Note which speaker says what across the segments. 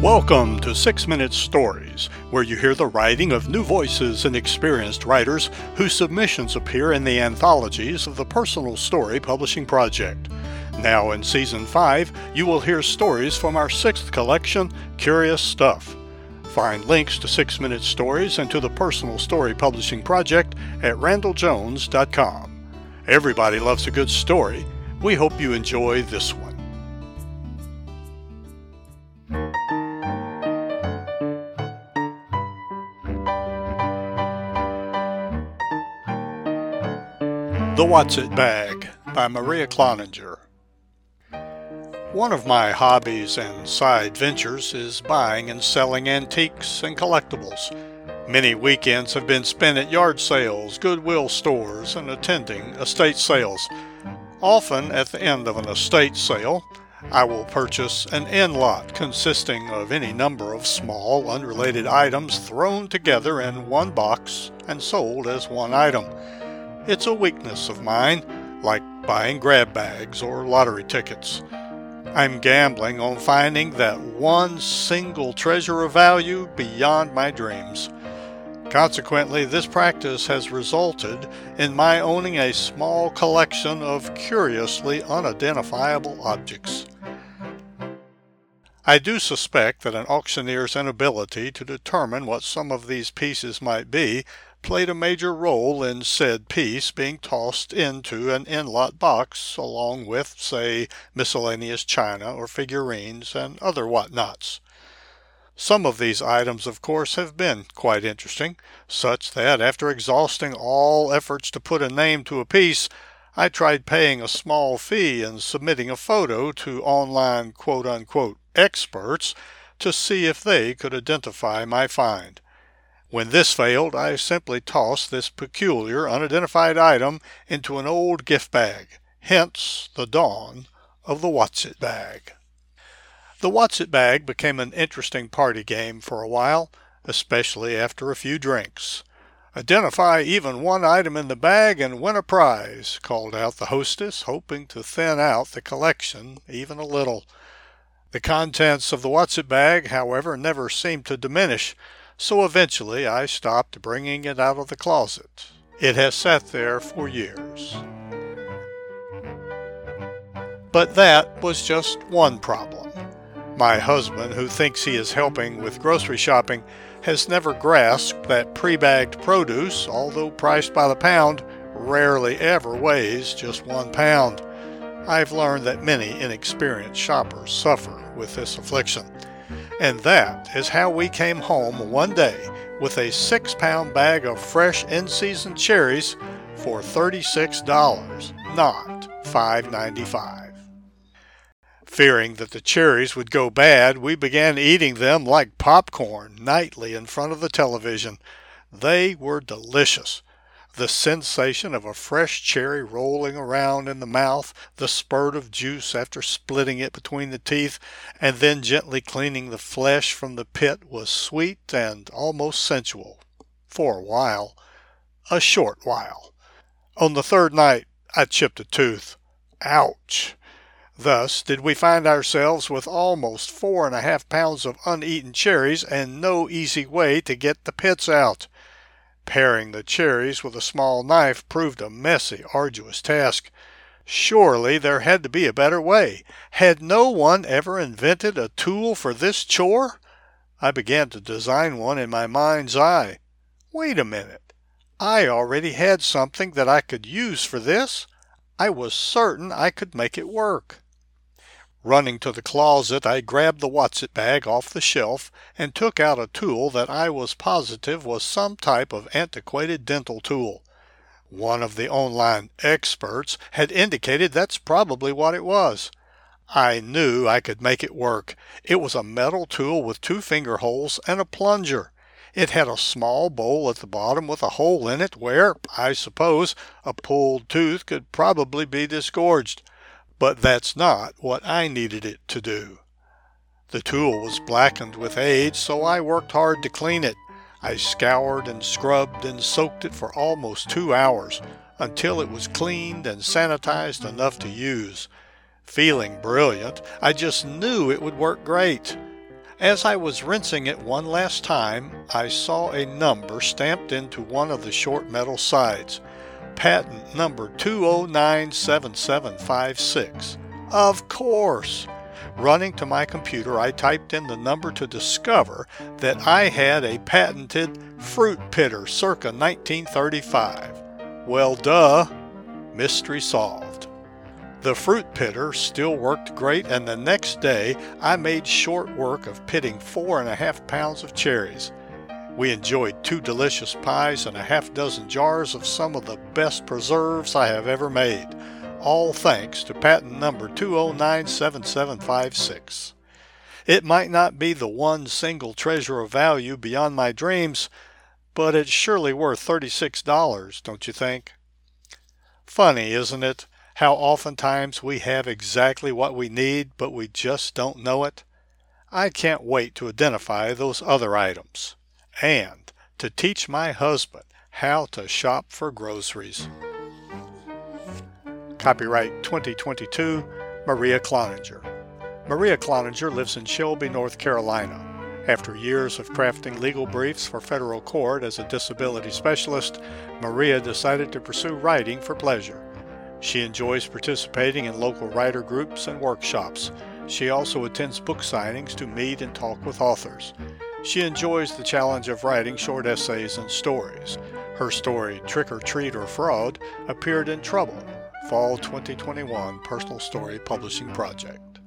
Speaker 1: Welcome to Six Minute Stories, where you hear the writing of new voices and experienced writers whose submissions appear in the anthologies of the Personal Story Publishing Project. Now in Season 5, you will hear stories from our sixth collection, Curious Stuff. Find links to Six Minute Stories and to the Personal Story Publishing Project at randelljones.com. Everybody loves a good story. We hope you enjoy this one. The What's-It Bag by Maria Cloninger. One of my hobbies and side ventures is buying and selling antiques and collectibles. Many weekends have been spent at yard sales, goodwill stores, and attending estate sales. Often at the end of an estate sale, I will purchase an end lot consisting of any number of small, unrelated items thrown together in one box and sold as one item. It's a weakness of mine, like buying grab bags or lottery tickets. I'm gambling on finding that one single treasure of value beyond my dreams. Consequently, this practice has resulted in my owning a small collection of curiously unidentifiable objects. I do suspect that an auctioneer's inability to determine what some of these pieces might be played a major role in said piece being tossed into an in-lot box along with, say, miscellaneous china or figurines and other whatnots. Some of these items, of course, have been quite interesting, such that after exhausting all efforts to put a name to a piece, I tried paying a small fee and submitting a photo to online quote unquote experts to see if they could identify my find. When this failed, I simply tossed this peculiar, unidentified item into an old gift bag, hence the dawn of the What's-It bag. The What's-It bag became an interesting party game for a while, especially after a few drinks. Identify even one item in the bag and win a prize, called out the hostess, hoping to thin out the collection even a little. The contents of the What's-It bag, however, never seemed to diminish so eventually I stopped bringing it out of the closet. It has sat there for years. But that was just one problem. My husband, who thinks he is helping with grocery shopping, has never grasped that pre-bagged produce, although priced by the pound, rarely ever weighs just one pound. I've learned that many inexperienced shoppers suffer with this affliction. And that is how we came home one day with a six pound bag of fresh in season cherries for $36, not $5.95. Fearing that the cherries would go bad, we began eating them like popcorn nightly in front of the television. They were delicious the sensation of a fresh cherry rolling around in the mouth, the spurt of juice after splitting it between the teeth, and then gently cleaning the flesh from the pit was sweet and almost sensual. For a while. A short while. On the third night, I chipped a tooth. Ouch! Thus did we find ourselves with almost four and a half pounds of uneaten cherries and no easy way to get the pits out. Paring the cherries with a small knife proved a messy, arduous task. Surely there had to be a better way. Had no one ever invented a tool for this chore? I began to design one in my mind's eye. Wait a minute. I already had something that I could use for this. I was certain I could make it work. Running to the closet, I grabbed the What's-It bag off the shelf and took out a tool that I was positive was some type of antiquated dental tool. One of the online experts had indicated that's probably what it was. I knew I could make it work. It was a metal tool with two finger holes and a plunger. It had a small bowl at the bottom with a hole in it where, I suppose, a pulled tooth could probably be disgorged but that's not what I needed it to do. The tool was blackened with age, so I worked hard to clean it. I scoured and scrubbed and soaked it for almost two hours until it was cleaned and sanitized enough to use. Feeling brilliant, I just knew it would work great. As I was rinsing it one last time, I saw a number stamped into one of the short metal sides. Patent number 2097756. Of course! Running to my computer, I typed in the number to discover that I had a patented fruit pitter circa 1935. Well, duh, mystery solved. The fruit pitter still worked great, and the next day I made short work of pitting four and a half pounds of cherries. We enjoyed two delicious pies and a half dozen jars of some of the best preserves I have ever made all thanks to patent number 2097756. It might not be the one single treasure of value beyond my dreams, but it's surely worth $36, don't you think? Funny, isn't it, how oftentimes we have exactly what we need, but we just don't know it? I can't wait to identify those other items and to teach my husband how to shop for groceries. Copyright 2022, Maria Cloninger. Maria Cloninger lives in Shelby, North Carolina. After years of crafting legal briefs for federal court as a disability specialist, Maria decided to pursue writing for pleasure. She enjoys participating in local writer groups and workshops. She also attends book signings to meet and talk with authors. She enjoys the challenge of writing short essays and stories. Her story, Trick or Treat or Fraud, appeared in Trouble, Fall 2021 Personal Story Publishing Project.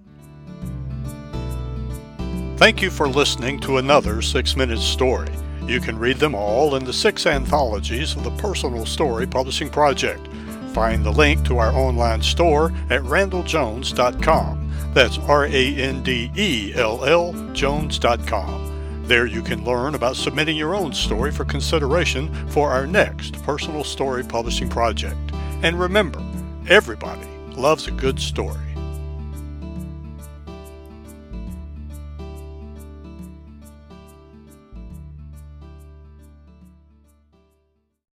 Speaker 1: Thank you for listening to another 6 Minute Story. You can read them all in the six anthologies of the Personal Story Publishing Project. Find the link to our online store at randelljones.com. That's R A N D E L L Jones.com. There you can learn about submitting your own story for consideration for our next Personal Story Publishing Project. And remember, Everybody loves a good story.